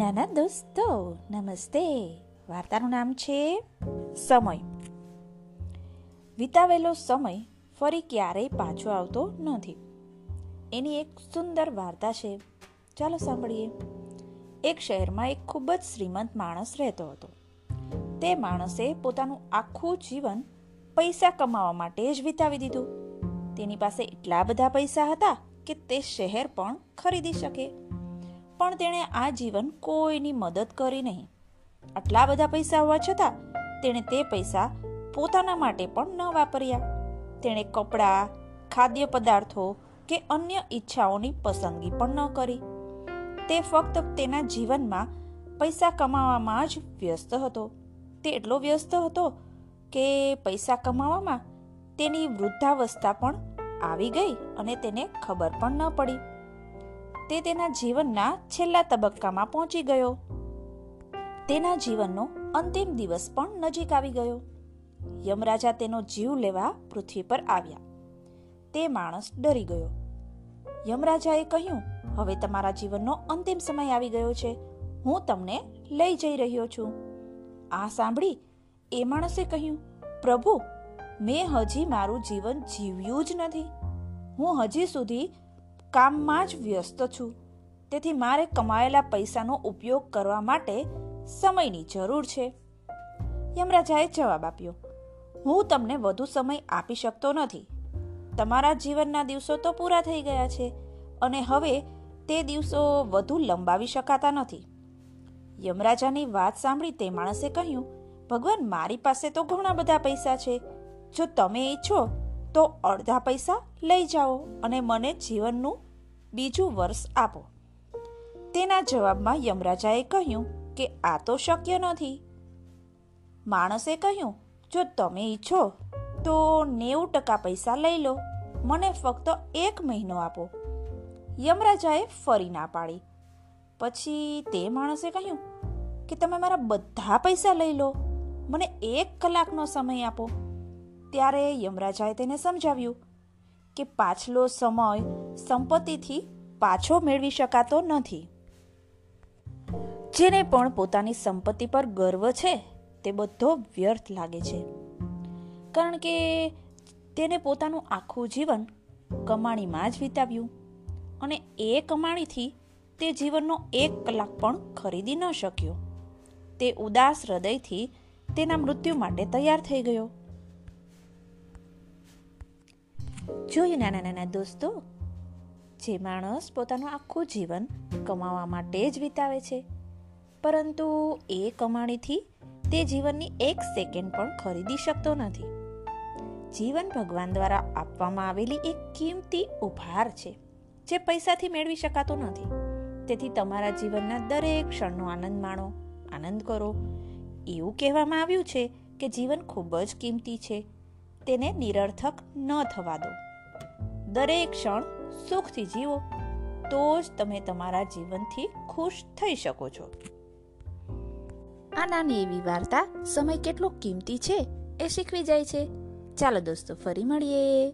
નાના દોસ્તો, નમસ્તે. વાર્તાનું નામ છે સમય. વિતાવેલો સમય ફરી ક્યારેય પાછો આવતો નથી. એની એક સુંદર વાર્તા છે. ચાલો સાંભળીએ. એક શહેરમાં એક ખૂબ જ શ્રીમંત માણસ રહેતો હતો. તે માણસે પોતાનું આખું જીવન પૈસા કમાવા માટે જ વિતાવી દીધું. તેની પાસે એટલા બધા પૈસા હતા કે તે શહેર પણ ખરીદી શકે. પણ તેણે આ જીવન કોઈની મદદ કરી નહીં. આટલા બધા પૈસા હોવા છતાં તેણે તે પૈસા પોતાના માટે પણ ન વાપર્યા. તેણે કપડાં, ખાદ્ય પદાર્થો કે અન્ય ઈચ્છાઓની પસંદગી પણ ન કરી. તે ફક્ત તેના જીવનમાં પૈસા કમાવામાં જ વ્યસ્ત હતો. તે એટલો વ્યસ્ત હતો કે પૈસા કમાવામાં તેની વૃદ્ધાવસ્થા પણ આવી ગઈ અને તેને ખબર પણ ન પડી. તે તેના જીવનના છેલ્લા તબક્કામાં પહોંચી ગયો. તેના જીવનનો અંતિમ દિવસ પણ નજીક આવી ગયો. યમરાજા તેનો જીવ લેવા પૃથ્વી પર આવ્યા. તે માણસ ડરી ગયો. યમરાજાએ કહ્યું, હવે તમારા જીવનનો અંતિમ સમય આવી ગયો છે. હું તમને લઈ જઈ રહ્યો છું. આ સાંભળી એ માણસે કહ્યું, પ્રભુ, મેં હજી મારું જીવન જીવ્યું જ નથી. હું હજી સુધી કામમાં જ વ્યસ્ત છું. તેથી મારે કમાયેલા પૈસાનો ઉપયોગ કરવા માટે સમયની જરૂર છે. યમરાજાએ જવાબ આપ્યો, હું તમને વધુ સમય આપી શકતો નથી. તમારા જીવનના દિવસો તો પૂરા થઈ ગયા છે અને હવે તે દિવસો વધુ લંબાવી શકાતા નથી. યમરાજાની વાત સાંભળી તે માણસે કહ્યું, ભગવાન, મારી પાસે તો ઘણા બધા પૈસા છે. જો તમે ઈચ્છો તો અડધા પૈસા લઈ જાઓ અને મને જીવનનું બીજું વર્ષ આપો. તેના જવાબમાં યમરાજાએ કહ્યું કે આ તો શક્ય નથી. માણસે કહ્યું, જો તમે ઈચ્છો તો નેવું ટકા પૈસા લઈ લો, મને ફક્ત એક મહિનો આપો. યમરાજાએ ફરી ના પાડી. પછી તે માણસે કહ્યું કે, તમે મારા બધા પૈસા લઈ લો, મને એક કલાકનો સમય આપો. ત્યારે યમરાજાએ તેને સમજાવ્યું કે પાછલો સમય સંપત્તિથી પાછો મેળવી શકાતો નથી. જેને પણ પોતાની સંપત્તિ પર ગર્વ છે, તે બધો વ્યર્થ લાગે છે. કારણ કે તેને પોતાનું આખું જીવન કમાણીમાં જ વિતાવ્યું અને એ કમાણીથી તે જીવનનો એક કલાક પણ ખરીદી ન શક્યો. તે ઉદાસ હૃદયથી તેના મૃત્યુ માટે તૈયાર થઈ ગયો. જોયું નાના નાના દોસ્તો? જે માણસ પોતાનું આખું જીવન કમાવા માટે જ વિતાવે છે. પરંતુ એ કમાણીથી તે જીવનની એક સેકન્ડ પણ ખરીદી શકતો નથી. જીવન ભગવાન દ્વારા આપવામાં આવેલી એક કિંમતી ઉપહાર છે, જે પૈસાથી મેળવી શકાતો નથી. તેથી તમારા જીવનના દરેક ક્ષણનો આનંદ માણો, આનંદ કરો. એવું કહેવામાં આવ્યું છે કે જીવન ખૂબ જ કિંમતી છે. તેને નિરર્થક ન થવા દો. દરેક ક્ષણ સુખથી જીવો, તો જ તમે તમારા જીવનથી ખુશ થઈ શકો છો. આ નાની એવી વાર્તા સમય કેટલો કિંમતી છે એ શીખવી જાય છે. ચાલો દોસ્તો, ફરી મળીએ.